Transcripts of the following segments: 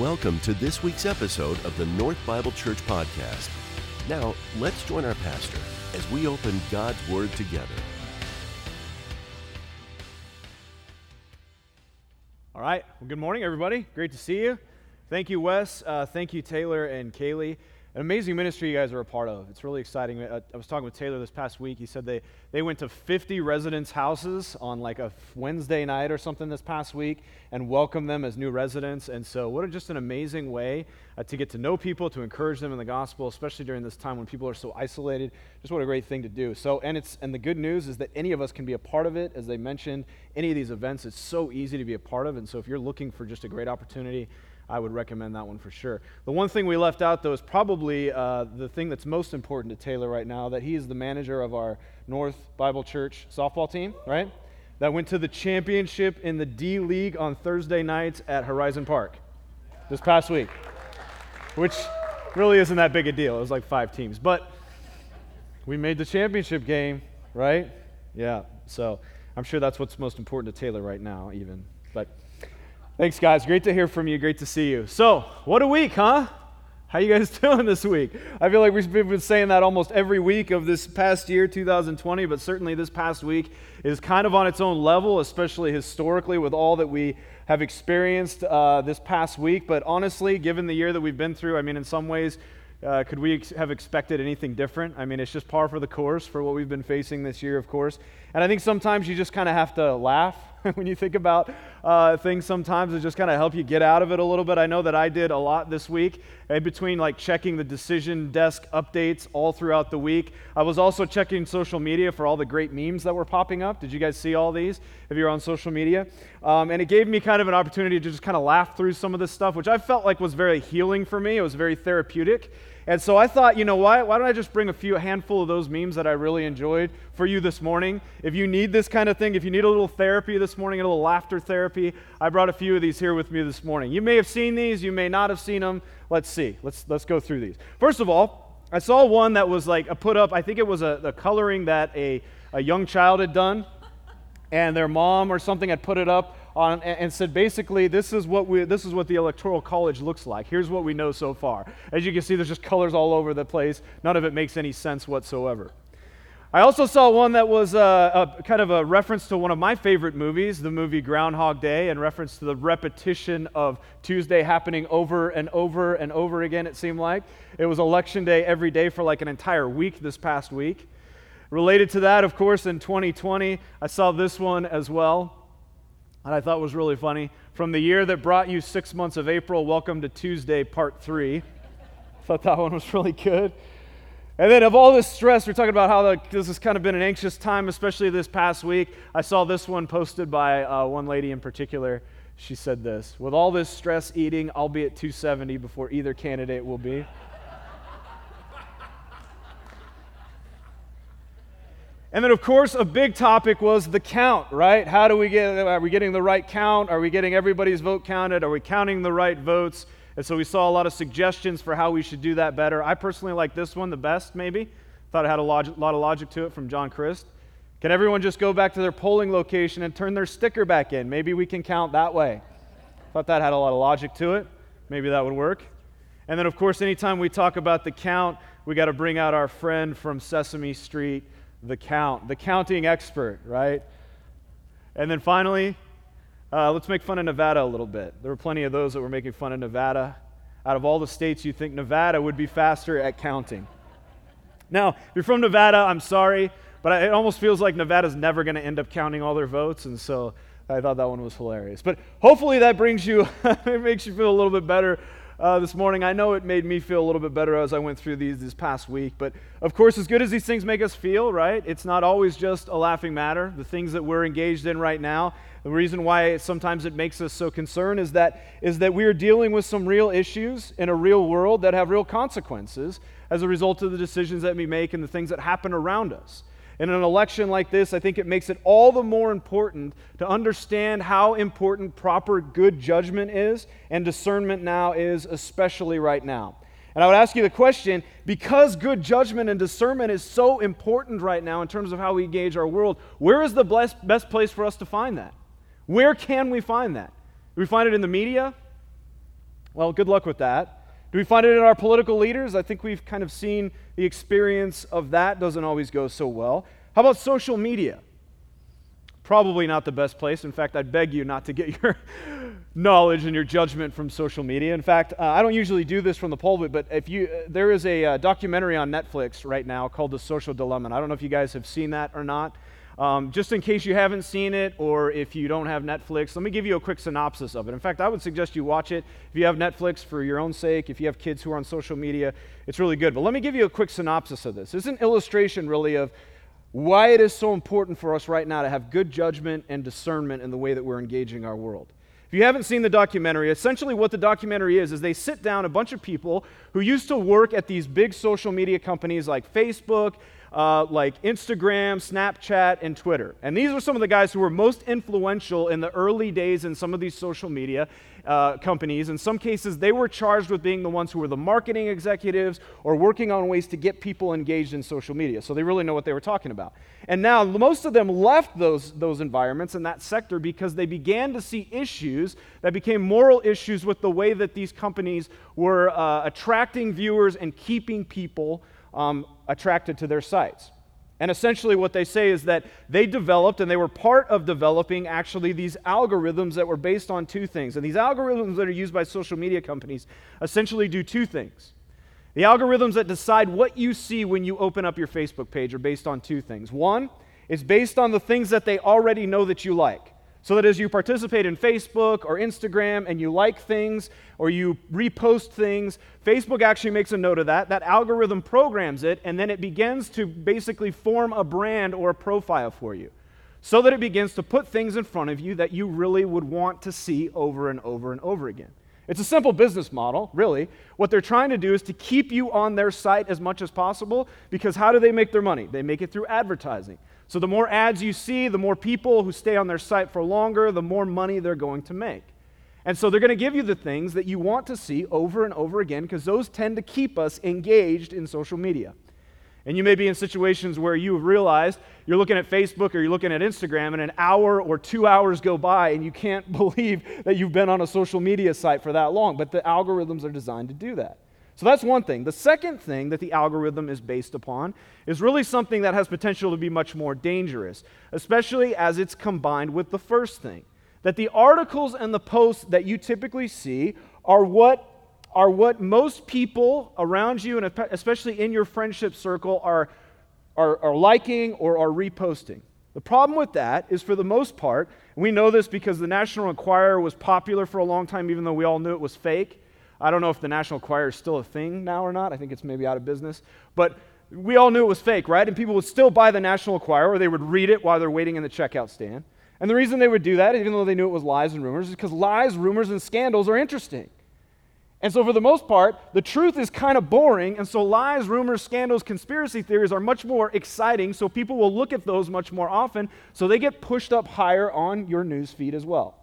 Welcome to this week's episode of the North Bible Church Podcast. Now, let's join our pastor as we open God's Word together. All right. Well, good morning, everybody. Great to see you. Thank you, Wes. Uh, thank you, Taylor and Kaylee an amazing ministry you guys are a part of. It's really exciting. I, I, was talking with Taylor this past week. He said they, they went to 50 residents' houses on like a Wednesday night or something this past week and welcomed them as new residents. And so, what a, just an amazing way uh, to get to know people, to encourage them in the gospel, especially during this time when people are so isolated. Just what a great thing to do. So, and it's and the good news is that any of us can be a part of it. As they mentioned, any of these events, it's so easy to be a part of. And so, if you're looking for just a great opportunity, I would recommend that one for sure. The one thing we left out, though, is probably uh, the thing that's most important to Taylor right now that he is the manager of our North Bible Church softball team, right? That went to the championship in the D League on Thursday nights at Horizon Park this past week, which really isn't that big a deal. It was like five teams. But we made the championship game, right? Yeah. So I'm sure that's what's most important to Taylor right now, even. But. Thanks, guys. Great to hear from you. Great to see you. So, what a week, huh? How you guys doing this week? I feel like we've been saying that almost every week of this past year, 2020, but certainly this past week is kind of on its own level, especially historically with all that we have experienced uh, this past week. But honestly, given the year that we've been through, I mean, in some ways, uh, could we ex- have expected anything different? I mean, it's just par for the course for what we've been facing this year, of course. And I think sometimes you just kind of have to laugh when you think about uh, things sometimes it just kind of help you get out of it a little bit. I know that i did a lot this week in between like checking the decision desk updates all throughout the week. I was also checking social media for all the great memes that were popping up. Did you guys see all these if you're on social media? Um, and it gave me kind of an opportunity to just kind of laugh through some of this stuff which i felt like was very healing for me. It was very therapeutic and so I thought, you know, why, why don't I just bring a few, a handful of those memes that I really enjoyed for you this morning? If you need this kind of thing, if you need a little therapy this morning, a little laughter therapy, I brought a few of these here with me this morning. You may have seen these, you may not have seen them. Let's see. Let's, let's go through these. First of all, I saw one that was like a put up, I think it was a, a coloring that a, a young child had done, and their mom or something had put it up on, and said basically this is what we this is what the electoral college looks like. Here's what we know so far. As you can see there's just colors all over the place. None of it makes any sense whatsoever. I also saw one that was a, uh, a kind of a reference to one of my favorite movies the movie groundhog day in reference to the repetition of tuesday happening over and over and over again it seemed like. It was election day every day for like an entire week this past week. Related to that of course in 2020 i saw this one as well that I thought was really funny. From the year that brought you six months of April, welcome to Tuesday, part three. thought that one was really good. And then, of all this stress, we're talking about how the, this has kind of been an anxious time, especially this past week. I saw this one posted by uh, one lady in particular. She said this With all this stress eating, I'll be at 270 before either candidate will be. And then, of course, a big topic was the count, right? How do we get, are we getting the right count? Are we getting everybody's vote counted? Are we counting the right votes? And so we saw a lot of suggestions for how we should do that better. I personally like this one the best, maybe. Thought it had a log- lot of logic to it from John Christ. Can everyone just go back to their polling location and turn their sticker back in? Maybe we can count that way. Thought that had a lot of logic to it. Maybe that would work. And then, of course, anytime we talk about the count, we got to bring out our friend from Sesame Street the count, the counting expert, right? And then finally, uh, let's make fun of Nevada a little bit. There were plenty of those that were making fun of Nevada. Out of all the states, you think Nevada would be faster at counting. Now, if you're from Nevada, I'm sorry, but it almost feels like Nevada's never going to end up counting all their votes, and so I thought that one was hilarious. But hopefully that brings you, it makes you feel a little bit better uh, this morning. I know it made me feel a little bit better as I went through these this past week. But of course, as good as these things make us feel, right? It's not always just a laughing matter. The things that we're engaged in right now, the reason why sometimes it makes us so concerned is that is that we are dealing with some real issues in a real world that have real consequences as a result of the decisions that we make and the things that happen around us. In an election like this, I think it makes it all the more important to understand how important proper good judgment is and discernment now is, especially right now. And I would ask you the question because good judgment and discernment is so important right now in terms of how we engage our world, where is the best place for us to find that? Where can we find that? We find it in the media? Well, good luck with that. Do we find it in our political leaders? I think we've kind of seen the experience of that doesn't always go so well. How about social media? Probably not the best place. In fact, I'd beg you not to get your knowledge and your judgment from social media. In fact, uh, I don't usually do this from the pulpit, but if you uh, there is a uh, documentary on Netflix right now called The Social Dilemma. And I don't know if you guys have seen that or not. Um, just in case you haven't seen it or if you don't have Netflix, let me give you a quick synopsis of it. In fact, I would suggest you watch it if you have Netflix for your own sake, if you have kids who are on social media, it's really good. But let me give you a quick synopsis of this. It's an illustration, really, of why it is so important for us right now to have good judgment and discernment in the way that we're engaging our world. If you haven't seen the documentary, essentially what the documentary is, is they sit down a bunch of people who used to work at these big social media companies like Facebook, uh, like Instagram, Snapchat, and Twitter. And these are some of the guys who were most influential in the early days in some of these social media uh, companies. In some cases, they were charged with being the ones who were the marketing executives or working on ways to get people engaged in social media. So they really know what they were talking about. And now most of them left those, those environments and that sector because they began to see issues that became moral issues with the way that these companies were uh, attracting viewers and keeping people um, attracted to their sites. And essentially, what they say is that they developed and they were part of developing actually these algorithms that were based on two things. And these algorithms that are used by social media companies essentially do two things. The algorithms that decide what you see when you open up your Facebook page are based on two things. One is based on the things that they already know that you like. So that as you participate in Facebook or Instagram and you like things or you repost things, Facebook actually makes a note of that. That algorithm programs it, and then it begins to basically form a brand or a profile for you. So that it begins to put things in front of you that you really would want to see over and over and over again. It's a simple business model, really. What they're trying to do is to keep you on their site as much as possible because how do they make their money? They make it through advertising. So the more ads you see, the more people who stay on their site for longer, the more money they're going to make. And so they're going to give you the things that you want to see over and over again because those tend to keep us engaged in social media. And you may be in situations where you have realized you're looking at Facebook or you're looking at Instagram, and an hour or two hours go by, and you can't believe that you've been on a social media site for that long. But the algorithms are designed to do that. So that's one thing. The second thing that the algorithm is based upon is really something that has potential to be much more dangerous, especially as it's combined with the first thing. That the articles and the posts that you typically see are what are what most people around you, and especially in your friendship circle, are, are, are liking or are reposting. The problem with that is, for the most part, we know this because the National Enquirer was popular for a long time, even though we all knew it was fake. I don't know if the National Enquirer is still a thing now or not. I think it's maybe out of business. But we all knew it was fake, right? And people would still buy the National Enquirer or they would read it while they're waiting in the checkout stand. And the reason they would do that, even though they knew it was lies and rumors, is because lies, rumors, and scandals are interesting. And so, for the most part, the truth is kind of boring. And so, lies, rumors, scandals, conspiracy theories are much more exciting. So, people will look at those much more often. So, they get pushed up higher on your news feed as well.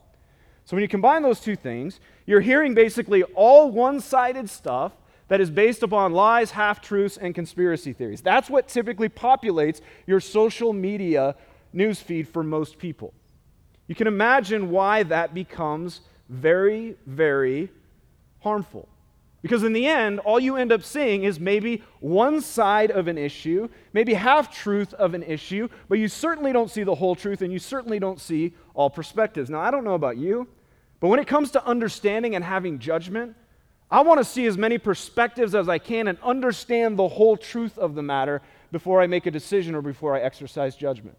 So when you combine those two things, you're hearing basically all one sided stuff that is based upon lies, half truths, and conspiracy theories. That's what typically populates your social media newsfeed for most people. You can imagine why that becomes very, very harmful. Because in the end, all you end up seeing is maybe one side of an issue, maybe half truth of an issue, but you certainly don't see the whole truth and you certainly don't see all perspectives. Now, I don't know about you, but when it comes to understanding and having judgment, I want to see as many perspectives as I can and understand the whole truth of the matter before I make a decision or before I exercise judgment.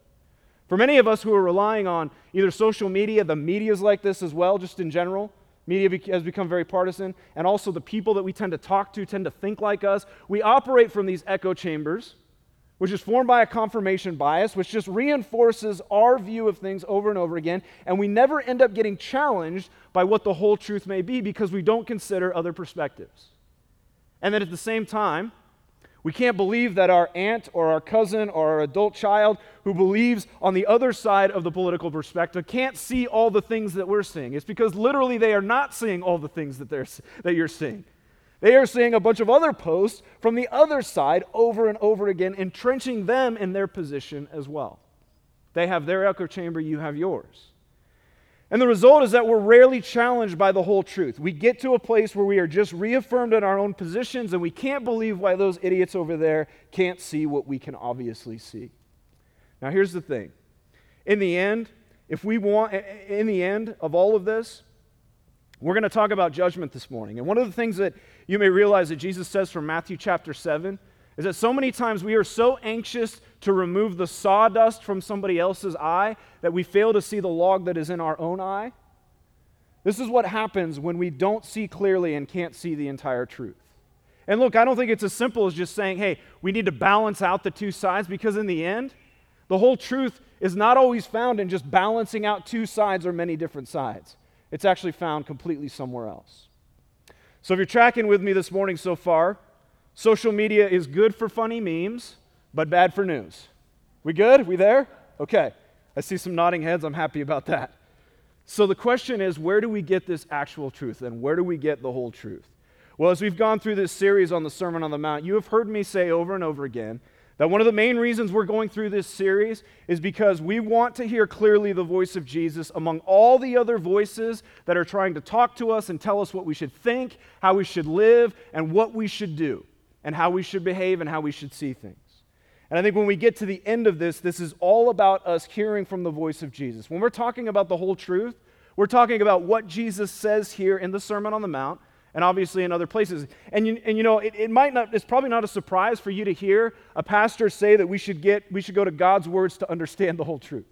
For many of us who are relying on either social media, the media is like this as well, just in general. Media has become very partisan, and also the people that we tend to talk to tend to think like us. We operate from these echo chambers which is formed by a confirmation bias, which just reinforces our view of things over and over again, and we never end up getting challenged by what the whole truth may be because we don't consider other perspectives. And then at the same time, we can't believe that our aunt or our cousin or our adult child who believes on the other side of the political perspective can't see all the things that we're seeing. It's because literally they are not seeing all the things that, they're, that you're seeing. They are seeing a bunch of other posts from the other side over and over again, entrenching them in their position as well. They have their echo chamber, you have yours. And the result is that we're rarely challenged by the whole truth. We get to a place where we are just reaffirmed in our own positions, and we can't believe why those idiots over there can't see what we can obviously see. Now, here's the thing in the end, if we want, in the end of all of this, we're going to talk about judgment this morning. And one of the things that you may realize that Jesus says from Matthew chapter 7 is that so many times we are so anxious to remove the sawdust from somebody else's eye that we fail to see the log that is in our own eye. This is what happens when we don't see clearly and can't see the entire truth. And look, I don't think it's as simple as just saying, hey, we need to balance out the two sides because in the end, the whole truth is not always found in just balancing out two sides or many different sides. It's actually found completely somewhere else. So if you're tracking with me this morning so far, Social media is good for funny memes, but bad for news. We good? We there? Okay. I see some nodding heads. I'm happy about that. So the question is where do we get this actual truth and where do we get the whole truth? Well, as we've gone through this series on the Sermon on the Mount, you have heard me say over and over again that one of the main reasons we're going through this series is because we want to hear clearly the voice of Jesus among all the other voices that are trying to talk to us and tell us what we should think, how we should live, and what we should do and how we should behave and how we should see things. And I think when we get to the end of this, this is all about us hearing from the voice of Jesus. When we're talking about the whole truth, we're talking about what Jesus says here in the Sermon on the Mount and obviously in other places. And you, and you know, it, it might not, it's probably not a surprise for you to hear a pastor say that we should get, we should go to God's words to understand the whole truth.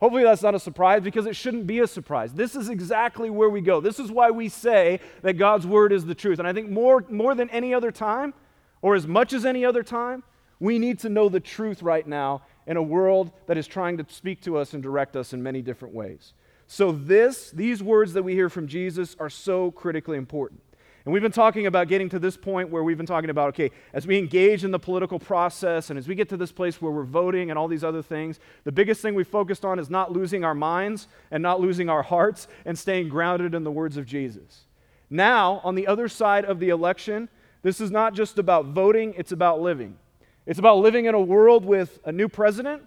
Hopefully, that's not a surprise because it shouldn't be a surprise. This is exactly where we go. This is why we say that God's word is the truth. And I think more, more than any other time, or as much as any other time, we need to know the truth right now in a world that is trying to speak to us and direct us in many different ways. So, this, these words that we hear from Jesus are so critically important. And we've been talking about getting to this point where we've been talking about, okay, as we engage in the political process and as we get to this place where we're voting and all these other things, the biggest thing we focused on is not losing our minds and not losing our hearts and staying grounded in the words of Jesus. Now, on the other side of the election, this is not just about voting, it's about living. It's about living in a world with a new president,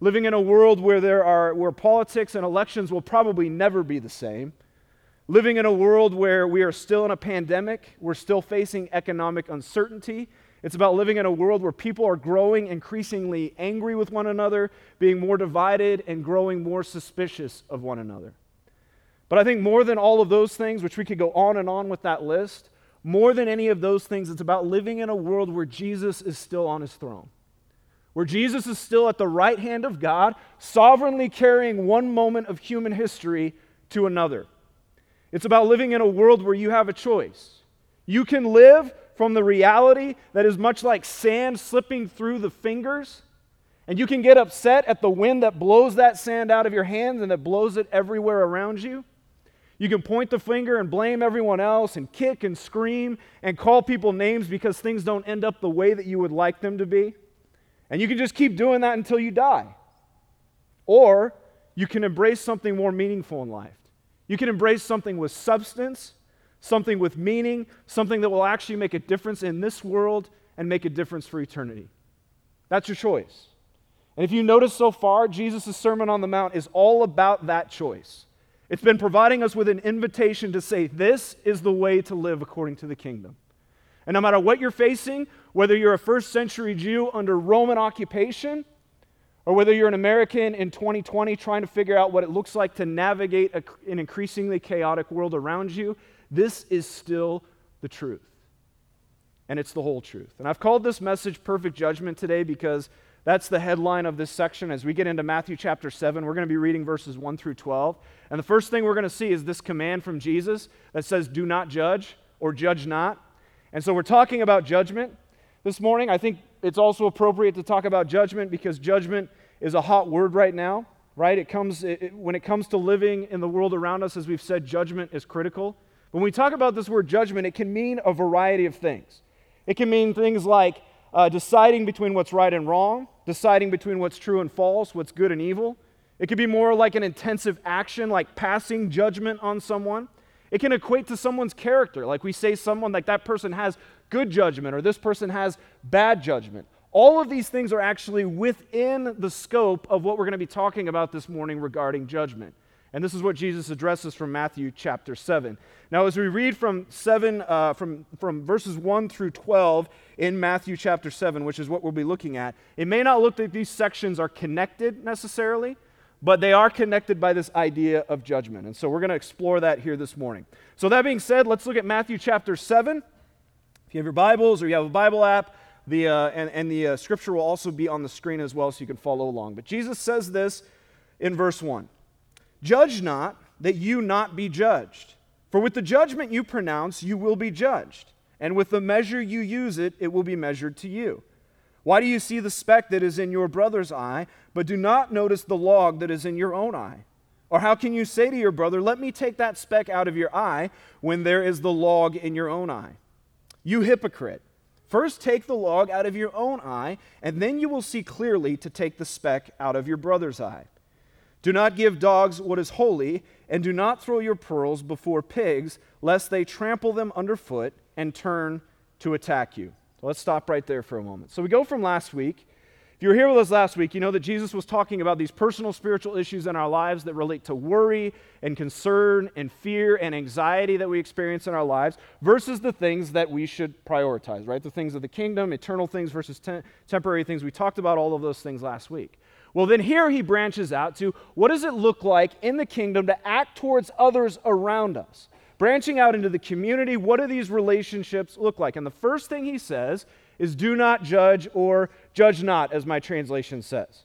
living in a world where there are where politics and elections will probably never be the same living in a world where we are still in a pandemic, we're still facing economic uncertainty. It's about living in a world where people are growing increasingly angry with one another, being more divided, and growing more suspicious of one another. But I think more than all of those things, which we could go on and on with that list, more than any of those things, it's about living in a world where Jesus is still on his throne. Where Jesus is still at the right hand of God, sovereignly carrying one moment of human history to another. It's about living in a world where you have a choice. You can live from the reality that is much like sand slipping through the fingers, and you can get upset at the wind that blows that sand out of your hands and that blows it everywhere around you. You can point the finger and blame everyone else and kick and scream and call people names because things don't end up the way that you would like them to be. And you can just keep doing that until you die. Or you can embrace something more meaningful in life. You can embrace something with substance, something with meaning, something that will actually make a difference in this world and make a difference for eternity. That's your choice. And if you notice so far, Jesus' Sermon on the Mount is all about that choice. It's been providing us with an invitation to say, this is the way to live according to the kingdom. And no matter what you're facing, whether you're a first century Jew under Roman occupation, or whether you're an American in 2020 trying to figure out what it looks like to navigate a, an increasingly chaotic world around you, this is still the truth. And it's the whole truth. And I've called this message Perfect Judgment today because that's the headline of this section. As we get into Matthew chapter 7, we're going to be reading verses 1 through 12. And the first thing we're going to see is this command from Jesus that says, Do not judge or judge not. And so we're talking about judgment this morning. I think it's also appropriate to talk about judgment because judgment is a hot word right now, right? It comes it, when it comes to living in the world around us, as we've said, judgment is critical. When we talk about this word judgment, it can mean a variety of things. It can mean things like uh, deciding between what's right and wrong, deciding between what's true and false, what's good and evil. It could be more like an intensive action, like passing judgment on someone. It can equate to someone's character, like we say someone like that person has good judgment or this person has bad judgment. All of these things are actually within the scope of what we're going to be talking about this morning regarding judgment. And this is what Jesus addresses from Matthew chapter 7. Now, as we read from 7, uh, from, from verses 1 through 12 in Matthew chapter 7, which is what we'll be looking at, it may not look like these sections are connected necessarily, but they are connected by this idea of judgment. And so we're going to explore that here this morning. So, that being said, let's look at Matthew chapter 7. If you have your Bibles or you have a Bible app, the, uh, and, and the uh, scripture will also be on the screen as well so you can follow along. But Jesus says this in verse 1 Judge not, that you not be judged. For with the judgment you pronounce, you will be judged. And with the measure you use it, it will be measured to you. Why do you see the speck that is in your brother's eye, but do not notice the log that is in your own eye? Or how can you say to your brother, Let me take that speck out of your eye, when there is the log in your own eye? You hypocrite. First take the log out of your own eye, and then you will see clearly to take the speck out of your brother's eye. Do not give dogs what is holy, and do not throw your pearls before pigs, lest they trample them underfoot and turn to attack you. So let's stop right there for a moment. So we go from last week. If you were here with us last week, you know that Jesus was talking about these personal spiritual issues in our lives that relate to worry and concern and fear and anxiety that we experience in our lives versus the things that we should prioritize, right? The things of the kingdom, eternal things versus te- temporary things. We talked about all of those things last week. Well, then here he branches out to what does it look like in the kingdom to act towards others around us? Branching out into the community, what do these relationships look like? And the first thing he says is do not judge or judge not, as my translation says.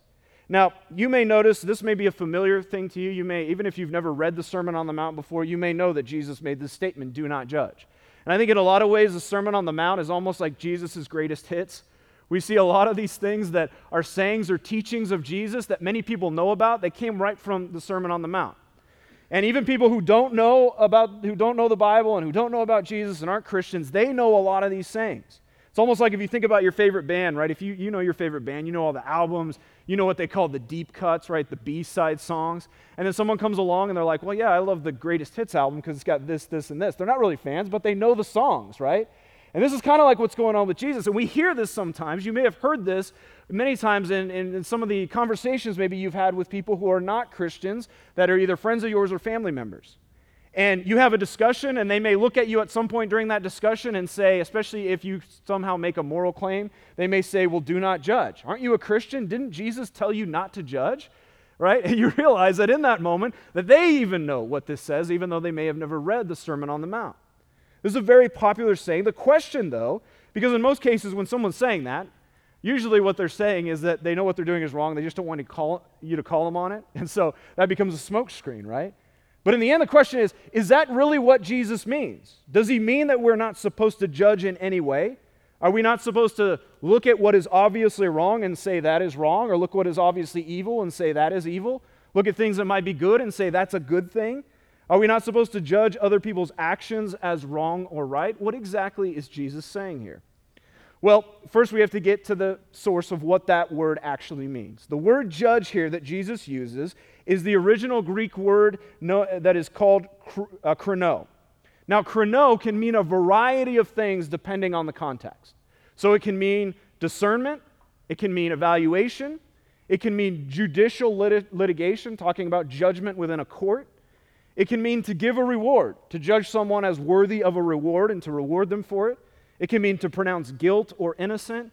Now, you may notice this may be a familiar thing to you. You may, even if you've never read the Sermon on the Mount before, you may know that Jesus made this statement do not judge. And I think in a lot of ways, the Sermon on the Mount is almost like Jesus' greatest hits. We see a lot of these things that are sayings or teachings of Jesus that many people know about. They came right from the Sermon on the Mount. And even people who don't know about who don't know the Bible and who don't know about Jesus and aren't Christians, they know a lot of these sayings. It's almost like if you think about your favorite band, right? If you, you know your favorite band, you know all the albums, you know what they call the deep cuts, right? The B side songs. And then someone comes along and they're like, well, yeah, I love the greatest hits album because it's got this, this, and this. They're not really fans, but they know the songs, right? And this is kind of like what's going on with Jesus. And we hear this sometimes. You may have heard this many times in, in, in, some of the conversations maybe you've had with people who are not Christians that are either friends of yours or family members. And you have a discussion, and they may look at you at some point during that discussion and say, especially if you somehow make a moral claim, they may say, Well, do not judge. Aren't you a Christian? Didn't Jesus tell you not to judge? Right? And you realize that in that moment that they even know what this says, even though they may have never read the Sermon on the Mount. This is a very popular saying. The question, though, because in most cases when someone's saying that, usually what they're saying is that they know what they're doing is wrong. They just don't want to call, you to call them on it. And so that becomes a smokescreen, right? But in the end, the question is is that really what Jesus means? Does he mean that we're not supposed to judge in any way? Are we not supposed to look at what is obviously wrong and say that is wrong, or look what is obviously evil and say that is evil? Look at things that might be good and say that's a good thing? Are we not supposed to judge other people's actions as wrong or right? What exactly is Jesus saying here? Well, first we have to get to the source of what that word actually means. The word judge here that Jesus uses is the original Greek word that is called uh, krino. Now, krino can mean a variety of things depending on the context. So it can mean discernment, it can mean evaluation, it can mean judicial lit- litigation, talking about judgment within a court. It can mean to give a reward, to judge someone as worthy of a reward and to reward them for it. It can mean to pronounce guilt or innocent,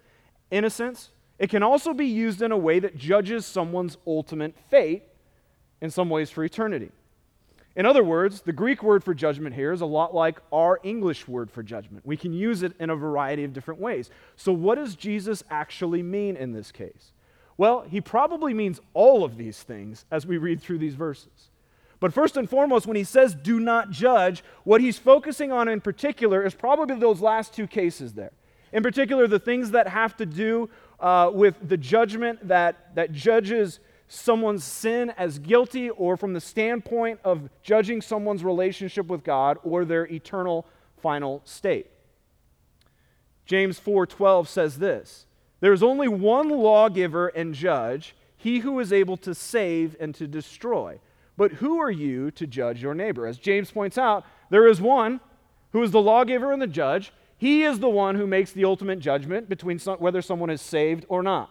innocence. It can also be used in a way that judges someone's ultimate fate, in some ways for eternity. In other words, the Greek word for judgment here is a lot like our English word for judgment. We can use it in a variety of different ways. So, what does Jesus actually mean in this case? Well, he probably means all of these things as we read through these verses. But first and foremost, when he says do not judge, what he's focusing on in particular is probably those last two cases there. In particular, the things that have to do uh, with the judgment that, that judges someone's sin as guilty, or from the standpoint of judging someone's relationship with God or their eternal final state. James 4:12 says this: There is only one lawgiver and judge, he who is able to save and to destroy. But who are you to judge your neighbor? As James points out, there is one who is the lawgiver and the judge. He is the one who makes the ultimate judgment between some, whether someone is saved or not.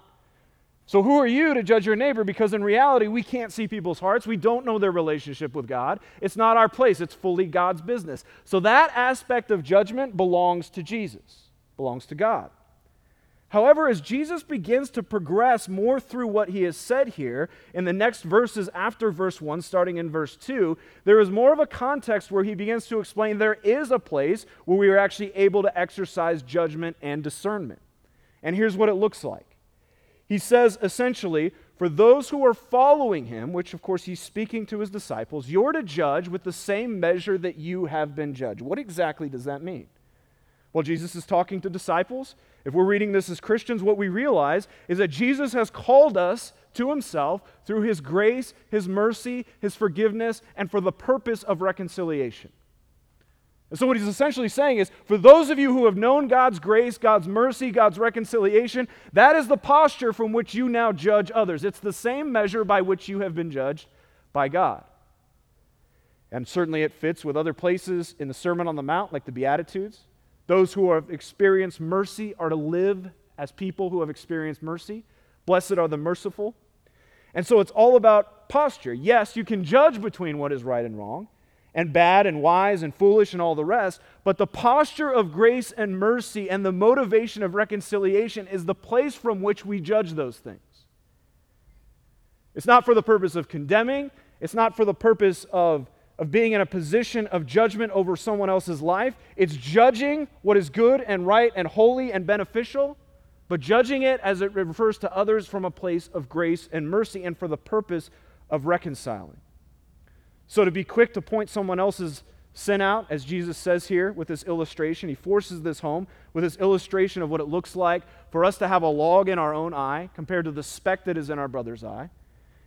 So, who are you to judge your neighbor? Because in reality, we can't see people's hearts. We don't know their relationship with God. It's not our place, it's fully God's business. So, that aspect of judgment belongs to Jesus, belongs to God. However, as Jesus begins to progress more through what he has said here in the next verses after verse 1, starting in verse 2, there is more of a context where he begins to explain there is a place where we are actually able to exercise judgment and discernment. And here's what it looks like. He says essentially, for those who are following him, which of course he's speaking to his disciples, you're to judge with the same measure that you have been judged. What exactly does that mean? Well, Jesus is talking to disciples. If we're reading this as Christians, what we realize is that Jesus has called us to himself through his grace, his mercy, his forgiveness, and for the purpose of reconciliation. And so, what he's essentially saying is for those of you who have known God's grace, God's mercy, God's reconciliation, that is the posture from which you now judge others. It's the same measure by which you have been judged by God. And certainly it fits with other places in the Sermon on the Mount, like the Beatitudes. Those who have experienced mercy are to live as people who have experienced mercy. Blessed are the merciful. And so it's all about posture. Yes, you can judge between what is right and wrong, and bad and wise and foolish and all the rest, but the posture of grace and mercy and the motivation of reconciliation is the place from which we judge those things. It's not for the purpose of condemning, it's not for the purpose of of being in a position of judgment over someone else's life. It's judging what is good and right and holy and beneficial, but judging it as it refers to others from a place of grace and mercy and for the purpose of reconciling. So, to be quick to point someone else's sin out, as Jesus says here with this illustration, he forces this home with this illustration of what it looks like for us to have a log in our own eye compared to the speck that is in our brother's eye.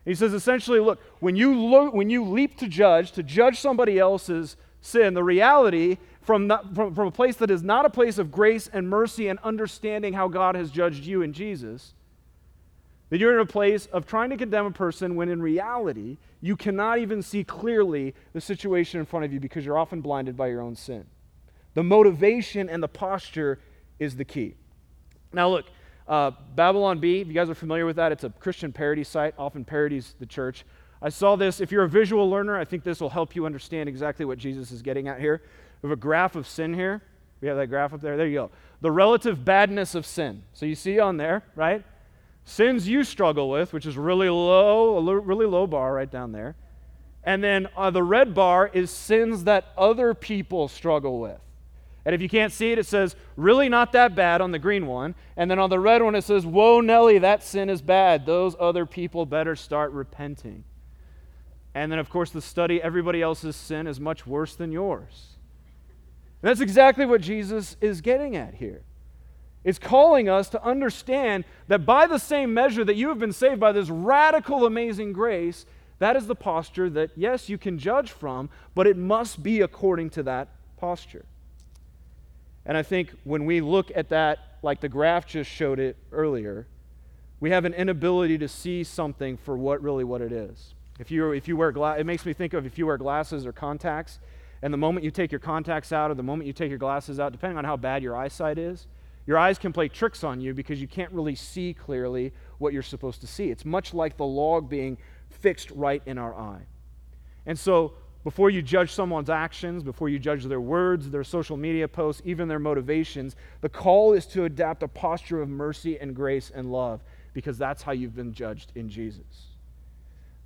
He says essentially, look, when you, look, when you leap to judge, to judge somebody else's sin, the reality from, from, from a place that is not a place of grace and mercy and understanding how God has judged you in Jesus, that you're in a place of trying to condemn a person when in reality you cannot even see clearly the situation in front of you because you're often blinded by your own sin. The motivation and the posture is the key. Now, look, uh, Babylon Bee, if you guys are familiar with that, it's a Christian parody site, often parodies the church. I saw this. If you're a visual learner, I think this will help you understand exactly what Jesus is getting at here. We have a graph of sin here. We have that graph up there. There you go. The relative badness of sin. So you see on there, right? Sins you struggle with, which is really low, a really low bar right down there. And then uh, the red bar is sins that other people struggle with. And if you can't see it, it says, really not that bad on the green one. And then on the red one, it says, whoa, Nelly, that sin is bad. Those other people better start repenting. And then, of course, the study, everybody else's sin is much worse than yours. And that's exactly what Jesus is getting at here. It's calling us to understand that by the same measure that you have been saved by this radical, amazing grace, that is the posture that, yes, you can judge from, but it must be according to that posture. And I think when we look at that, like the graph just showed it earlier, we have an inability to see something for what really what it is. If you, if you wear gla- it makes me think of if you wear glasses or contacts, and the moment you take your contacts out or the moment you take your glasses out, depending on how bad your eyesight is, your eyes can play tricks on you because you can't really see clearly what you're supposed to see. It's much like the log being fixed right in our eye. And so before you judge someone's actions, before you judge their words, their social media posts, even their motivations, the call is to adapt a posture of mercy and grace and love because that's how you've been judged in Jesus.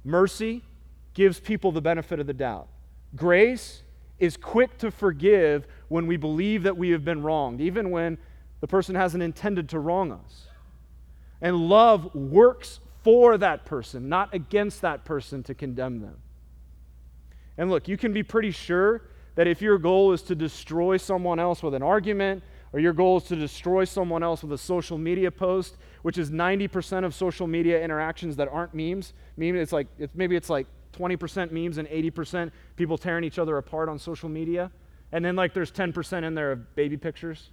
Mercy gives people the benefit of the doubt. Grace is quick to forgive when we believe that we have been wronged, even when the person hasn't intended to wrong us. And love works for that person, not against that person to condemn them. And look, you can be pretty sure that if your goal is to destroy someone else with an argument, or your goal is to destroy someone else with a social media post, which is 90% of social media interactions that aren't memes. Meme, it's like it's, maybe it's like 20% memes and 80% people tearing each other apart on social media, and then like there's 10% in there of baby pictures.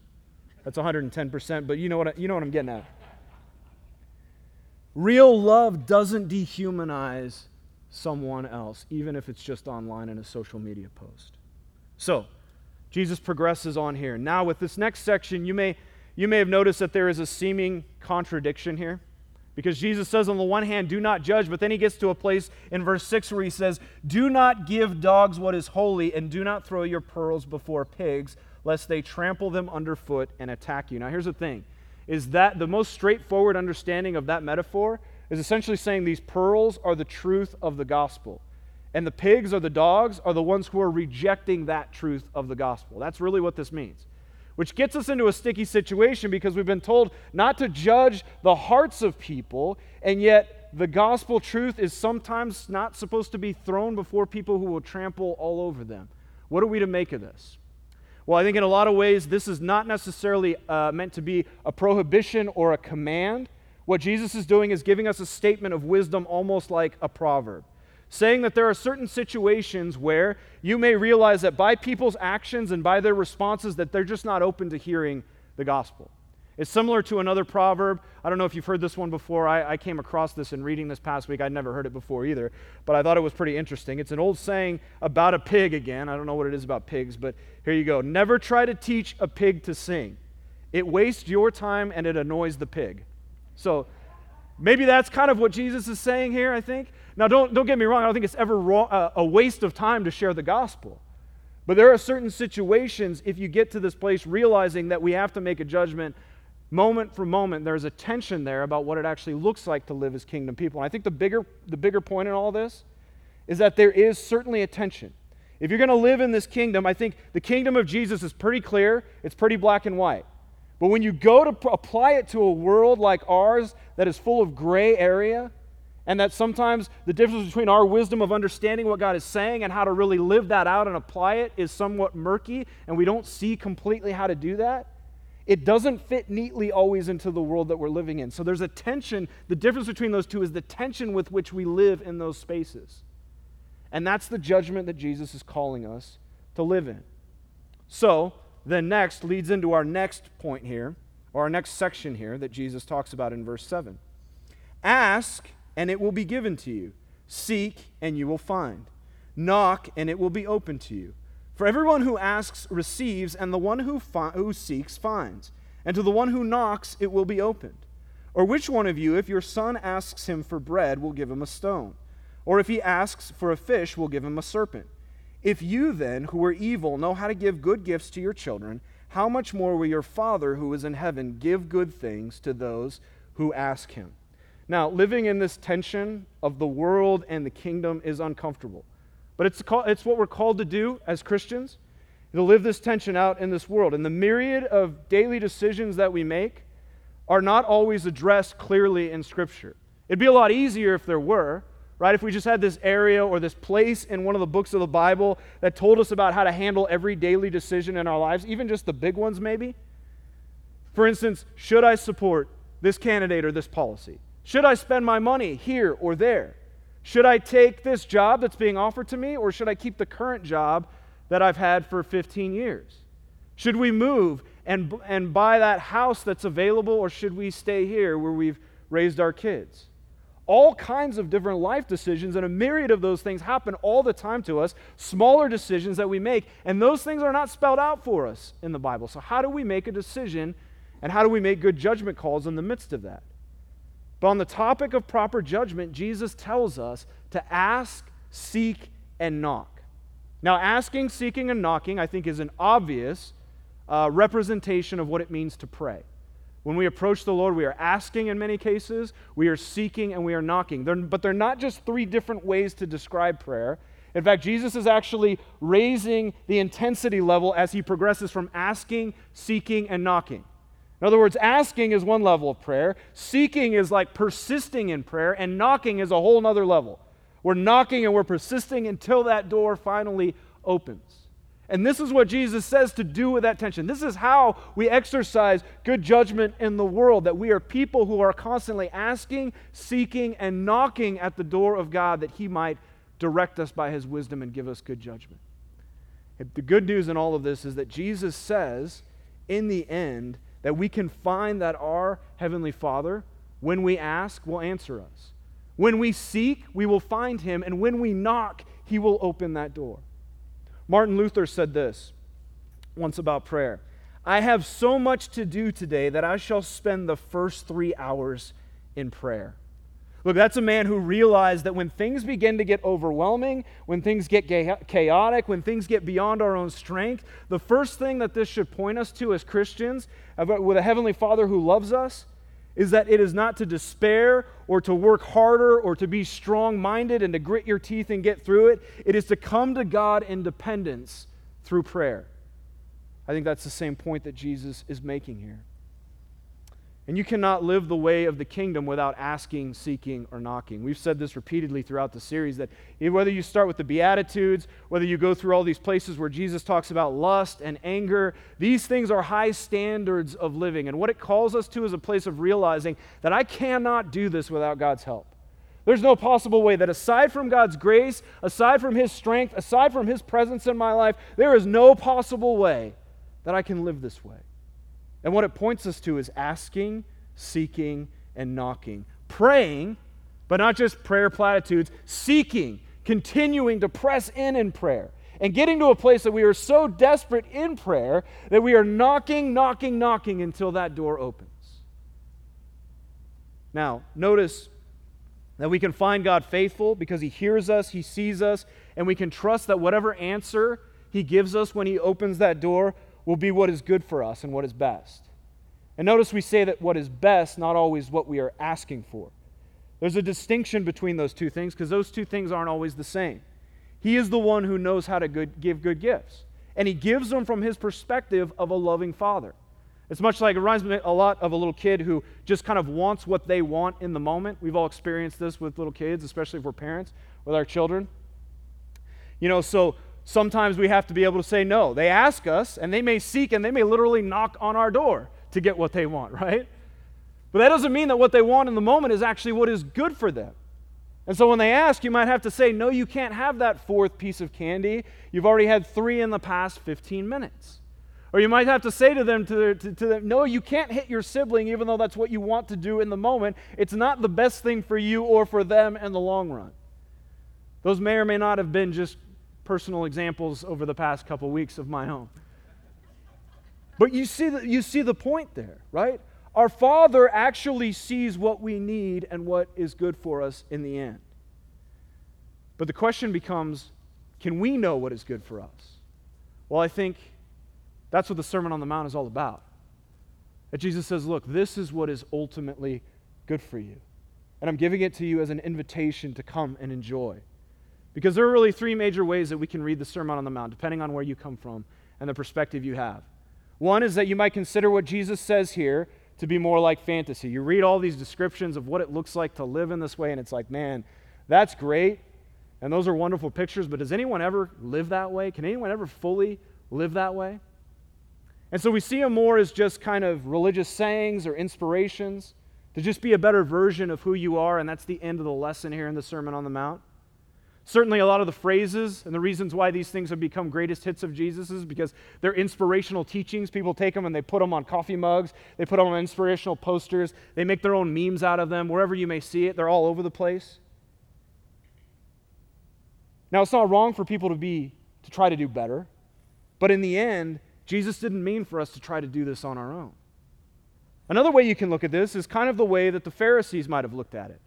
That's 110%, but you know what I, you know what I'm getting at. Real love doesn't dehumanize someone else, even if it's just online in a social media post. So, Jesus progresses on here. Now, with this next section, you may, you may have noticed that there is a seeming contradiction here. Because Jesus says, on the one hand, do not judge, but then he gets to a place in verse 6 where he says, Do not give dogs what is holy, and do not throw your pearls before pigs, lest they trample them underfoot and attack you. Now, here's the thing is that the most straightforward understanding of that metaphor is essentially saying these pearls are the truth of the gospel. And the pigs or the dogs are the ones who are rejecting that truth of the gospel. That's really what this means which gets us into a sticky situation because we've been told not to judge the hearts of people, and yet the gospel truth is sometimes not supposed to be thrown before people who will trample all over them. What are we to make of this? Well, I think in a lot of ways, this is not necessarily uh, meant to be a prohibition or a command. What Jesus is doing is giving us a statement of wisdom almost like a proverb saying that there are certain situations where you may realize that by people's actions and by their responses that they're just not open to hearing the gospel. It's similar to another proverb. I don't know if you've heard this one before. I, I, came across this in reading this past week. I'd never heard it before either, but I thought it was pretty interesting. It's an old saying about a pig again. I don't know what it is about pigs, but here you go. Never try to teach a pig to sing, it wastes your time and it annoys the pig. So maybe that's kind of what Jesus is saying here, I think. Now, don't, don't get me wrong, I don't think it's ever wrong, uh, a waste of time to share the gospel. But there are certain situations, if you get to this place realizing that we have to make a judgment moment for moment, there's a tension there about what it actually looks like to live as kingdom people. And I think the bigger, the bigger point in all this is that there is certainly a tension. If you're going to live in this kingdom, I think the kingdom of Jesus is pretty clear, it's pretty black and white. But when you go to pr- apply it to a world like ours that is full of gray area, and that sometimes the difference between our wisdom of understanding what God is saying and how to really live that out and apply it is somewhat murky, and we don't see completely how to do that. It doesn't fit neatly always into the world that we're living in. So there's a tension. The difference between those two is the tension with which we live in those spaces. And that's the judgment that Jesus is calling us to live in. So, then next leads into our next point here, or our next section here that Jesus talks about in verse 7. Ask and it will be given to you. Seek, and you will find. Knock, and it will be open to you. For everyone who asks receives, and the one who, fi- who seeks finds. And to the one who knocks, it will be opened. Or which one of you, if your son asks him for bread, will give him a stone? Or if he asks for a fish, will give him a serpent? If you then, who are evil, know how to give good gifts to your children, how much more will your Father who is in heaven give good things to those who ask him? Now, living in this tension of the world and the kingdom is uncomfortable. But it's, called, it's what we're called to do as Christians, to live this tension out in this world. And the myriad of daily decisions that we make are not always addressed clearly in Scripture. It'd be a lot easier if there were, right? If we just had this area or this place in one of the books of the Bible that told us about how to handle every daily decision in our lives, even just the big ones, maybe. For instance, should I support this candidate or this policy? Should I spend my money here or there? Should I take this job that's being offered to me, or should I keep the current job that I've had for 15 years? Should we move and, and buy that house that's available, or should we stay here where we've raised our kids? All kinds of different life decisions, and a myriad of those things happen all the time to us, smaller decisions that we make, and those things are not spelled out for us in the Bible. So, how do we make a decision, and how do we make good judgment calls in the midst of that? But on the topic of proper judgment, Jesus tells us to ask, seek, and knock. Now, asking, seeking, and knocking, I think, is an obvious uh, representation of what it means to pray. When we approach the Lord, we are asking in many cases, we are seeking, and we are knocking. They're, but they're not just three different ways to describe prayer. In fact, Jesus is actually raising the intensity level as he progresses from asking, seeking, and knocking. In other words, asking is one level of prayer, seeking is like persisting in prayer, and knocking is a whole other level. We're knocking and we're persisting until that door finally opens. And this is what Jesus says to do with that tension. This is how we exercise good judgment in the world that we are people who are constantly asking, seeking, and knocking at the door of God that He might direct us by His wisdom and give us good judgment. The good news in all of this is that Jesus says, in the end, that we can find that our Heavenly Father, when we ask, will answer us. When we seek, we will find Him, and when we knock, He will open that door. Martin Luther said this once about prayer I have so much to do today that I shall spend the first three hours in prayer. Look, that's a man who realized that when things begin to get overwhelming, when things get chaotic, when things get beyond our own strength, the first thing that this should point us to as Christians, uh, with a Heavenly Father who loves us, is that it is not to despair or to work harder or to be strong minded and to grit your teeth and get through it. It is to come to God in dependence through prayer. I think that's the same point that Jesus is making here. And you cannot live the way of the kingdom without asking, seeking, or knocking. We've said this repeatedly throughout the series that whether you start with the Beatitudes, whether you go through all these places where Jesus talks about lust and anger, these things are high standards of living. And what it calls us to is a place of realizing that I cannot do this without God's help. There's no possible way that aside from God's grace, aside from His strength, aside from His presence in my life, there is no possible way that I can live this way. And what it points us to is asking, seeking, and knocking. Praying, but not just prayer platitudes, seeking, continuing to press in in prayer, and getting to a place that we are so desperate in prayer that we are knocking, knocking, knocking until that door opens. Now, notice that we can find God faithful because He hears us, He sees us, and we can trust that whatever answer He gives us when He opens that door will be what is good for us and what is best. And notice we say that what is best, not always what we are asking for. There's a distinction between those two things because those two things aren't always the same. He is the one who knows how to good, give good gifts, and he gives them from his perspective of a loving father. It's much like it reminds me a lot of a little kid who just kind of wants what they want in the moment. We've all experienced this with little kids, especially if we're parents with our children. You know, so sometimes we have to be able to say no. They ask us, and they may seek, and they may literally knock on our door to get what they want, right? But that doesn't mean that what they want in the moment is actually what is good for them. And so when they ask, you might have to say, No, you can't have that fourth piece of candy. You've already had three in the past 15 minutes. Or you might have to say to them, to, to, to, them, No, you can't hit your sibling even though that's what you want to do in the moment. It's not the best thing for you or for them in the long run. Those may or may not have been just personal examples over the past couple weeks of my own. But you see, the, you see the point there, right? Our Father actually sees what we need and what is good for us in the end. But the question becomes can we know what is good for us? Well, I think that's what the Sermon on the Mount is all about. That Jesus says, look, this is what is ultimately good for you. And I'm giving it to you as an invitation to come and enjoy. Because there are really three major ways that we can read the Sermon on the Mount, depending on where you come from and the perspective you have. One is that you might consider what Jesus says here to be more like fantasy. You read all these descriptions of what it looks like to live in this way, and it's like, man, that's great. And those are wonderful pictures, but does anyone ever live that way? Can anyone ever fully live that way? And so we see them more as just kind of religious sayings or inspirations to just be a better version of who you are, and that's the end of the lesson here in the Sermon on the Mount. Certainly, a lot of the phrases and the reasons why these things have become greatest hits of Jesus is because they're inspirational teachings. People take them and they put them on coffee mugs, they put them on inspirational posters, they make their own memes out of them. Wherever you may see it, they're all over the place. Now, it's not wrong for people to be to try to do better, but in the end, Jesus didn't mean for us to try to do this on our own. Another way you can look at this is kind of the way that the Pharisees might have looked at it.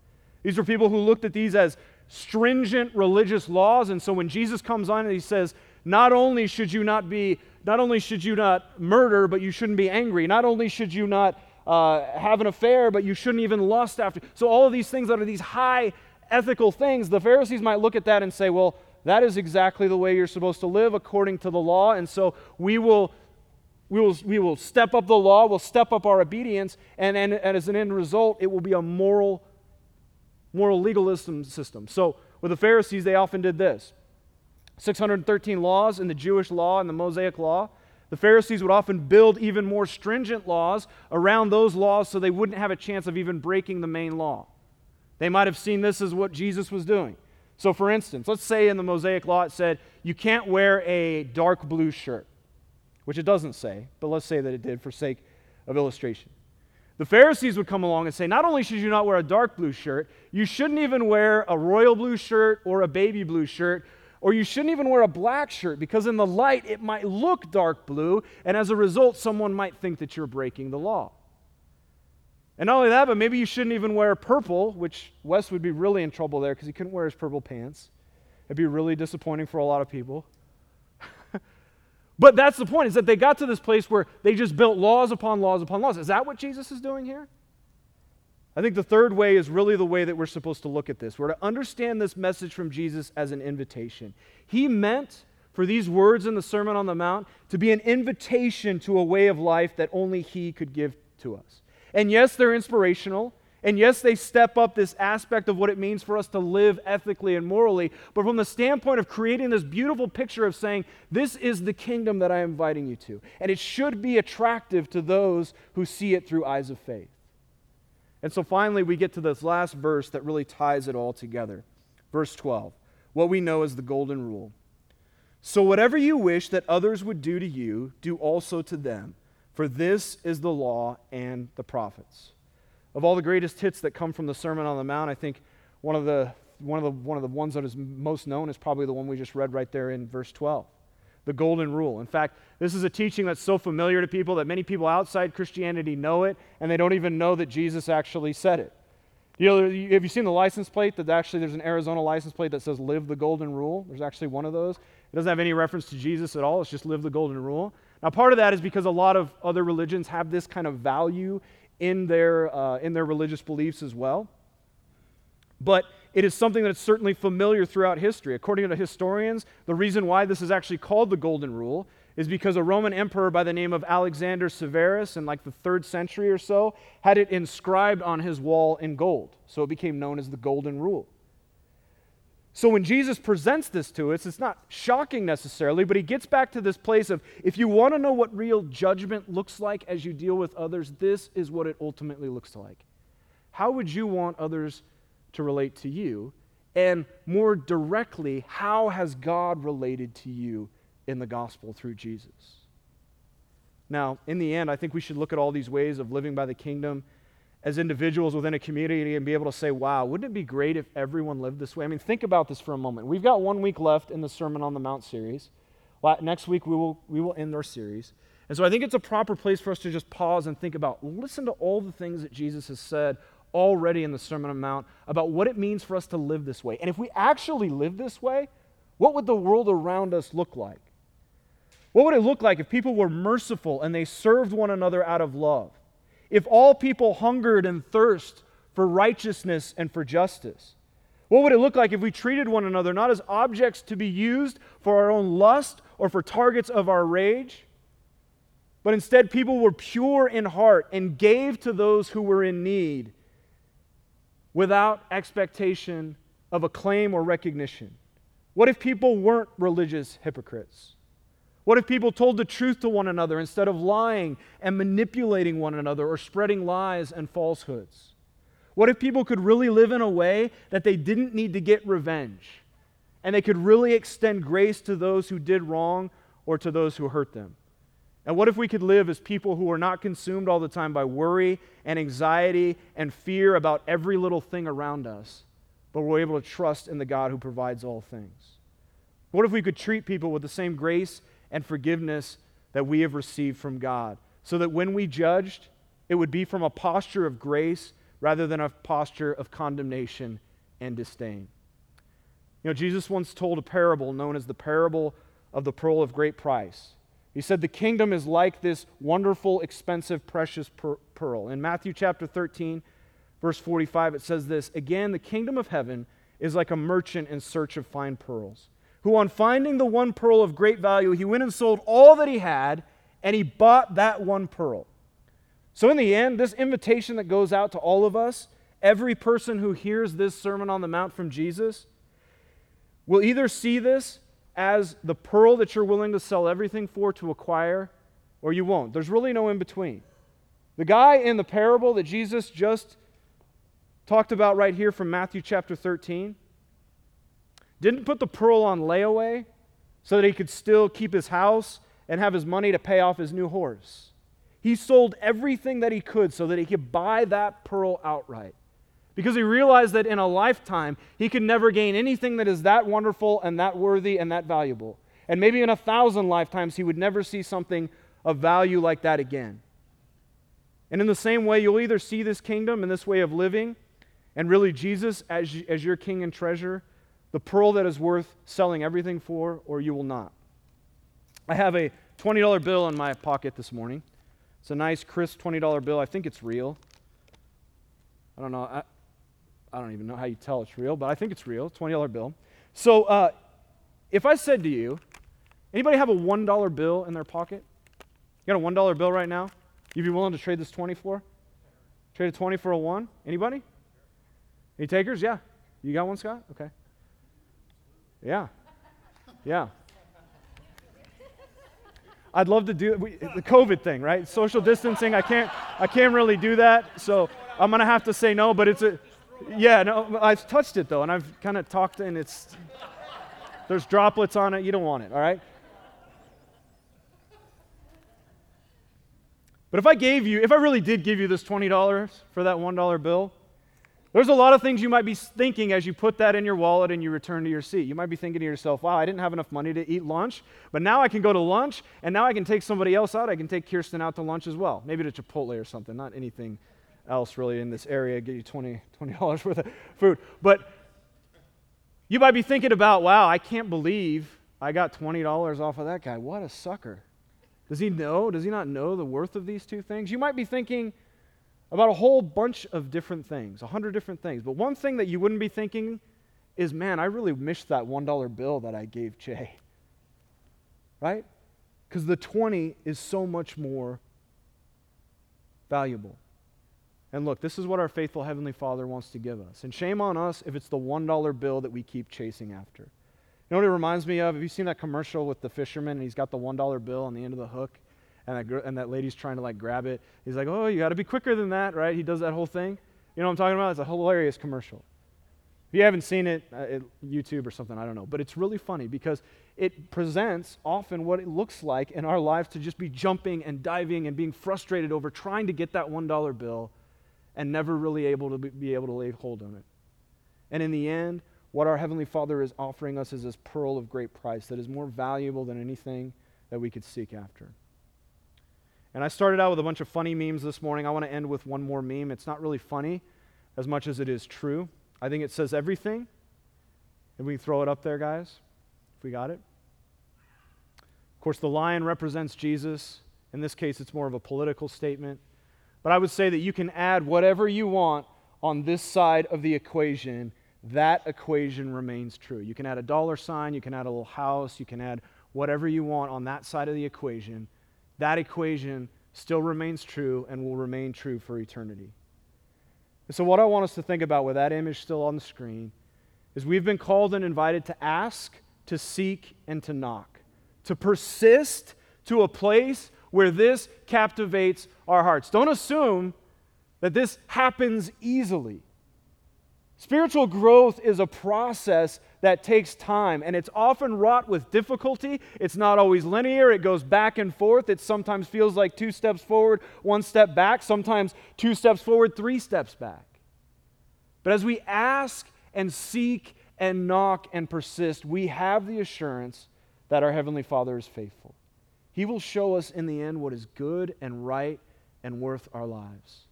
These were people who looked at these as stringent religious laws. And so when Jesus comes on and he says, not only should you not be, not only should you not murder, but you shouldn't be angry. Not only should you not uh, have an affair, but you shouldn't even lust after. So all of these things that are these high ethical things, the Pharisees might look at that and say, well, that is exactly the way you're supposed to live according to the law. And so we will we will, we will step up the law, we'll step up our obedience, and, and, and as an end result, it will be a moral moral legalism system. So, with the Pharisees, they often did this 613 laws in the Jewish law and the Mosaic law. The Pharisees would often build even more stringent laws around those laws so they wouldn't have a chance of even breaking the main law. They might have seen this as what Jesus was doing. So, for instance, let's say in the Mosaic law it said you can't wear a dark blue shirt, which it doesn't say, but let's say that it did for sake of illustration. The Pharisees would come along and say, not only should you not wear a dark blue shirt, you shouldn't even wear a royal blue shirt or a baby blue shirt, or you shouldn't even wear a black shirt because in the light it might look dark blue, and as a result, someone might think that you're breaking the law. And not only that, but maybe you shouldn't even wear purple, which Wes would be really in trouble there because he couldn't wear his purple pants. It'd be really disappointing for a lot of people. But that's the point, is that they got to this place where they just built laws upon laws upon laws. Is that what Jesus is doing here? I think the third way is really the way that we're supposed to look at this. We're to understand this message from Jesus as an invitation. He meant for these words in the Sermon on the Mount to be an invitation to a way of life that only He could give to us. And yes, they're inspirational. And yes, they step up this aspect of what it means for us to live ethically and morally. But from the standpoint of creating this beautiful picture of saying, this is the kingdom that I am inviting you to. And it should be attractive to those who see it through eyes of faith. And so finally, we get to this last verse that really ties it all together. Verse 12. What we know is the golden rule. So, whatever you wish that others would do to you, do also to them, for this is the law and the prophets. Of all the greatest hits that come from the Sermon on the Mount, I think one of the, one of the, one of the ones that is most known is probably the one we just read right there in verse 12 the golden rule. In fact, this is a teaching that's so familiar to people that many people outside Christianity know it, and they don't even know that Jesus actually said it. You know, have you seen the license plate that actually there's an Arizona license plate that says live the golden rule? There's actually one of those. It doesn't have any reference to Jesus at all. It's just live the golden rule. Now, part of that is because a lot of other religions have this kind of value in their, uh, in their religious beliefs as well. But it is something that's certainly familiar throughout history. According to historians, the reason why this is actually called the Golden Rule is because a Roman emperor by the name of Alexander Severus in like the third century or so had it inscribed on his wall in gold. So it became known as the Golden Rule. So when Jesus presents this to us, it's not shocking necessarily, but he gets back to this place of if you want to know what real judgment looks like as you deal with others, this is what it ultimately looks like. How would you want others to relate to you? And more directly, how has God related to you in the gospel through Jesus? Now, in the end, I think we should look at all these ways of living by the kingdom as individuals within a community and be able to say, wow, wouldn't it be great if everyone lived this way? I mean, think about this for a moment. We've got one week left in the Sermon on the Mount series. Next week, we will, we will end our series. And so I think it's a proper place for us to just pause and think about listen to all the things that Jesus has said already in the Sermon on the Mount about what it means for us to live this way. And if we actually live this way, what would the world around us look like? What would it look like if people were merciful and they served one another out of love? If all people hungered and thirst for righteousness and for justice? What would it look like if we treated one another not as objects to be used for our own lust or for targets of our rage? But instead, people were pure in heart and gave to those who were in need without expectation of acclaim or recognition? What if people weren't religious hypocrites? What if people told the truth to one another instead of lying and manipulating one another or spreading lies and falsehoods? What if people could really live in a way that they didn't need to get revenge and they could really extend grace to those who did wrong or to those who hurt them? And what if we could live as people who are not consumed all the time by worry and anxiety and fear about every little thing around us, but we're able to trust in the God who provides all things? What if we could treat people with the same grace and forgiveness that we have received from God, so that when we judged, it would be from a posture of grace rather than a posture of condemnation and disdain? You know, Jesus once told a parable known as the parable of the pearl of great price. He said, The kingdom is like this wonderful, expensive, precious pearl. In Matthew chapter 13, verse 45, it says this Again, the kingdom of heaven is like a merchant in search of fine pearls, who, on finding the one pearl of great value, he went and sold all that he had, and he bought that one pearl. So, in the end, this invitation that goes out to all of us, every person who hears this Sermon on the Mount from Jesus, will either see this as the pearl that you're willing to sell everything for to acquire, or you won't. There's really no in between. The guy in the parable that Jesus just talked about right here from Matthew chapter 13 didn't put the pearl on layaway so that he could still keep his house and have his money to pay off his new horse. He sold everything that he could so that he could buy that pearl outright because he realized that in a lifetime, he could never gain anything that is that wonderful and that worthy and that valuable. And maybe in a thousand lifetimes, he would never see something of value like that again. And in the same way, you'll either see this kingdom and this way of living and really Jesus as, as your king and treasure, the pearl that is worth selling everything for, or you will not. I have a $20 bill in my pocket this morning. It's a nice, crisp $20 bill. I think it's real. I don't know. I, I don't even know how you tell it's real, but I think it's real. $20 bill. So uh, if I said to you, anybody have a $1 bill in their pocket? You got a $1 bill right now? You'd be willing to trade this 20 for? Trade a 20 for a 1? Anybody? Any takers? Yeah. You got one, Scott? Okay. Yeah. Yeah. I'd love to do we, the COVID thing, right? Social distancing. I can't. I can't really do that, so I'm gonna have to say no. But it's a, yeah. No, I've touched it though, and I've kind of talked, and it's there's droplets on it. You don't want it, all right? But if I gave you, if I really did give you this $20 for that $1 bill, there's a lot of things you might be thinking as you put that in your wallet and you return to your seat. You might be thinking to yourself, wow, I didn't have enough money to eat lunch, but now I can go to lunch and now I can take somebody else out. I can take Kirsten out to lunch as well. Maybe to Chipotle or something, not anything else really in this area, get you 20, $20 worth of food. But you might be thinking about, wow, I can't believe I got $20 off of that guy. What a sucker. Does he know? Does he not know the worth of these two things? You might be thinking, about a whole bunch of different things, a hundred different things. But one thing that you wouldn't be thinking is, man, I really missed that $1 bill that I gave Jay. Right? Because the 20 is so much more valuable. And look, this is what our faithful Heavenly Father wants to give us. And shame on us if it's the $1 bill that we keep chasing after. You know what it reminds me of? Have you seen that commercial with the fisherman and he's got the $1 bill on the end of the hook? And that, and that lady's trying to like grab it. He's like, oh, you got to be quicker than that, right? He does that whole thing. You know what I'm talking about? It's a hilarious commercial. If you haven't seen it, uh, it, YouTube or something, I don't know. But it's really funny because it presents often what it looks like in our lives to just be jumping and diving and being frustrated over trying to get that $1 bill and never really able to be, be able to lay hold on it. And in the end, what our Heavenly Father is offering us is this pearl of great price that is more valuable than anything that we could seek after. And I started out with a bunch of funny memes this morning. I want to end with one more meme. It's not really funny as much as it is true. I think it says everything. And we can throw it up there, guys, if we got it. Of course, the lion represents Jesus. In this case, it's more of a political statement. But I would say that you can add whatever you want on this side of the equation. That equation remains true. You can add a dollar sign, you can add a little house, you can add whatever you want on that side of the equation that equation still remains true and will remain true for eternity. And so, what I want us to think about with that image still on the screen is we've been called and invited to ask, to seek, and to knock, to persist to a place where this captivates our hearts. Don't assume that this happens easily. Spiritual growth is a process that takes time, and it's often wrought with difficulty. It's not always linear, it goes back and forth. It sometimes feels like two steps forward, one step back, sometimes two steps forward, three steps back. But as we ask and seek and knock and persist, we have the assurance that our Heavenly Father is faithful. He will show us in the end what is good and right and worth our lives.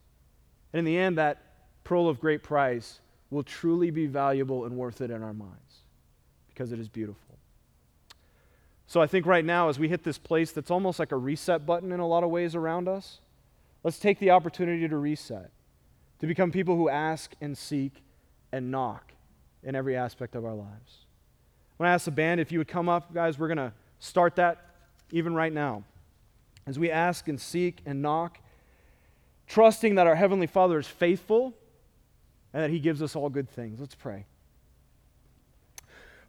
And in the end, that pearl of great price will truly be valuable and worth it in our minds because it is beautiful. So I think right now, as we hit this place that's almost like a reset button in a lot of ways around us, let's take the opportunity to reset, to become people who ask and seek and knock in every aspect of our lives. When I ask the band if you would come up, guys, we're going to start that even right now. As we ask and seek and knock, trusting that our Heavenly Father is faithful and that He gives us all good things. Let's pray.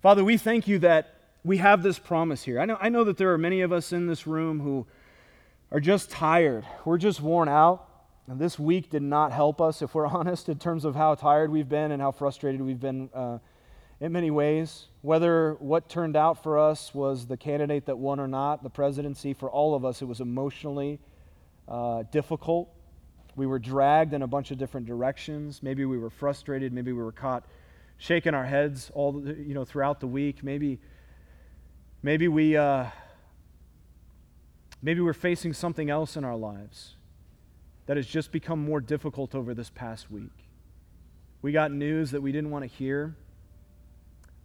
Father, we thank you that we have this promise here. I know, I know that there are many of us in this room who are just tired. We're just worn out. And this week did not help us, if we're honest, in terms of how tired we've been and how frustrated we've been uh, in many ways. Whether what turned out for us was the candidate that won or not, the presidency, for all of us, it was emotionally uh, difficult. We were dragged in a bunch of different directions. Maybe we were frustrated. Maybe we were caught shaking our heads all you know throughout the week. Maybe maybe we uh, maybe we're facing something else in our lives. that has just become more difficult over this past week. We got news that we didn't want to hear.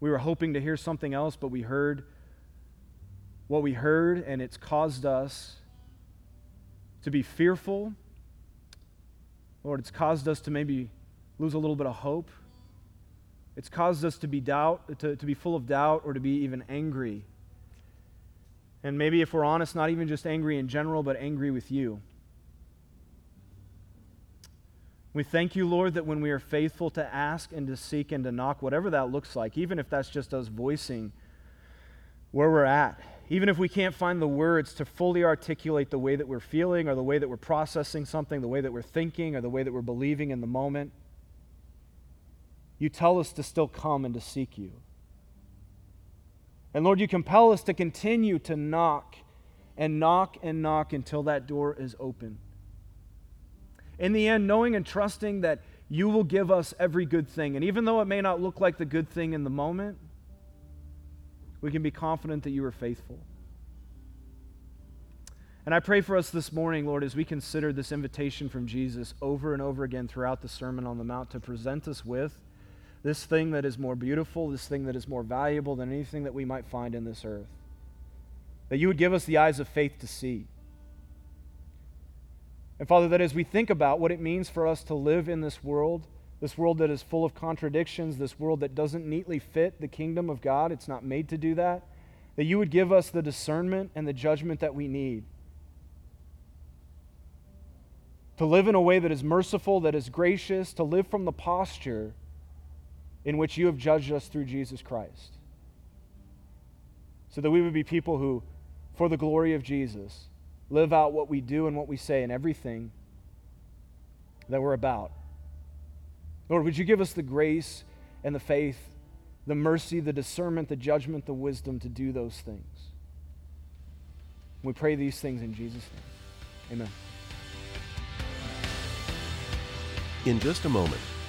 We were hoping to hear something else, but we heard what we heard, and it's caused us to be fearful. Lord, it's caused us to maybe lose a little bit of hope. It's caused us to be doubt, to, to be full of doubt, or to be even angry. And maybe if we're honest, not even just angry in general, but angry with you. We thank you, Lord, that when we are faithful to ask and to seek and to knock, whatever that looks like, even if that's just us voicing where we're at, even if we can't find the words to fully articulate the way that we're feeling or the way that we're processing something, the way that we're thinking or the way that we're believing in the moment, you tell us to still come and to seek you. And Lord, you compel us to continue to knock and knock and knock until that door is open. In the end, knowing and trusting that you will give us every good thing. And even though it may not look like the good thing in the moment, we can be confident that you are faithful. And I pray for us this morning, Lord, as we consider this invitation from Jesus over and over again throughout the Sermon on the Mount to present us with this thing that is more beautiful, this thing that is more valuable than anything that we might find in this earth. That you would give us the eyes of faith to see. And Father, that as we think about what it means for us to live in this world, this world that is full of contradictions, this world that doesn't neatly fit the kingdom of God, it's not made to do that, that you would give us the discernment and the judgment that we need. To live in a way that is merciful, that is gracious, to live from the posture in which you have judged us through Jesus Christ. So that we would be people who, for the glory of Jesus, live out what we do and what we say in everything that we're about. Lord, would you give us the grace and the faith, the mercy, the discernment, the judgment, the wisdom to do those things? We pray these things in Jesus' name. Amen. In just a moment,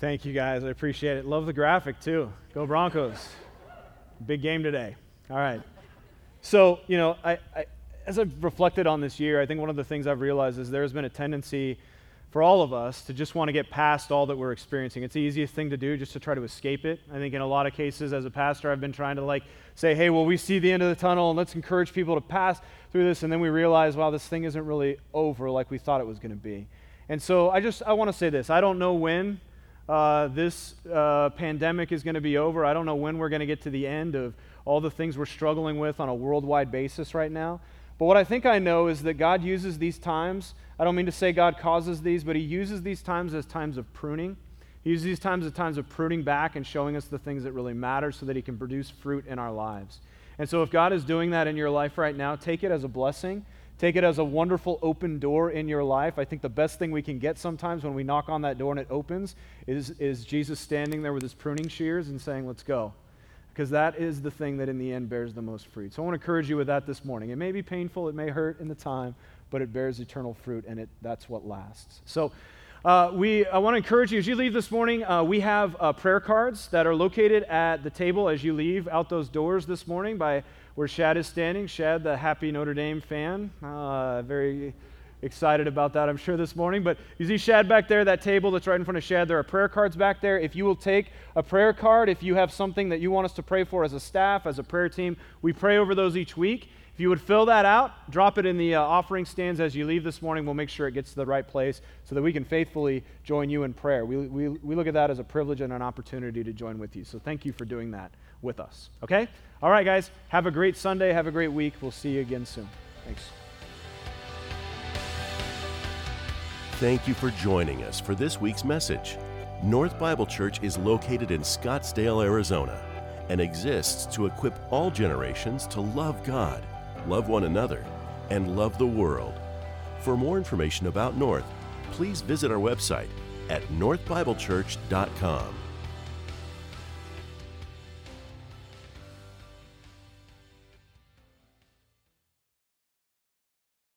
Thank you guys. I appreciate it. Love the graphic too. Go Broncos. Big game today. All right. So, you know, I, I, as I've reflected on this year, I think one of the things I've realized is there's been a tendency for all of us to just want to get past all that we're experiencing. It's the easiest thing to do just to try to escape it. I think in a lot of cases as a pastor, I've been trying to like say, hey, well, we see the end of the tunnel and let's encourage people to pass through this. And then we realize, wow, this thing isn't really over like we thought it was going to be. And so I just, I want to say this. I don't know when uh, this uh, pandemic is going to be over. I don't know when we're going to get to the end of all the things we're struggling with on a worldwide basis right now. But what I think I know is that God uses these times. I don't mean to say God causes these, but He uses these times as times of pruning. He uses these times as times of pruning back and showing us the things that really matter so that He can produce fruit in our lives. And so if God is doing that in your life right now, take it as a blessing. Take it as a wonderful open door in your life. I think the best thing we can get sometimes when we knock on that door and it opens is, is Jesus standing there with his pruning shears and saying, Let's go. Because that is the thing that in the end bears the most fruit. So I want to encourage you with that this morning. It may be painful, it may hurt in the time, but it bears eternal fruit and it, that's what lasts. So uh, we, I want to encourage you as you leave this morning, uh, we have uh, prayer cards that are located at the table as you leave out those doors this morning by where Shad is standing. Shad, the happy Notre Dame fan, uh, very excited about that, I'm sure, this morning. But you see Shad back there, that table that's right in front of Shad. There are prayer cards back there. If you will take a prayer card, if you have something that you want us to pray for as a staff, as a prayer team, we pray over those each week. If you would fill that out, drop it in the uh, offering stands as you leave this morning. We'll make sure it gets to the right place so that we can faithfully join you in prayer. We, we, we look at that as a privilege and an opportunity to join with you. So thank you for doing that with us. Okay? All right, guys. Have a great Sunday. Have a great week. We'll see you again soon. Thanks. Thank you for joining us for this week's message. North Bible Church is located in Scottsdale, Arizona, and exists to equip all generations to love God, love one another, and love the world. For more information about North, please visit our website at northbiblechurch.com.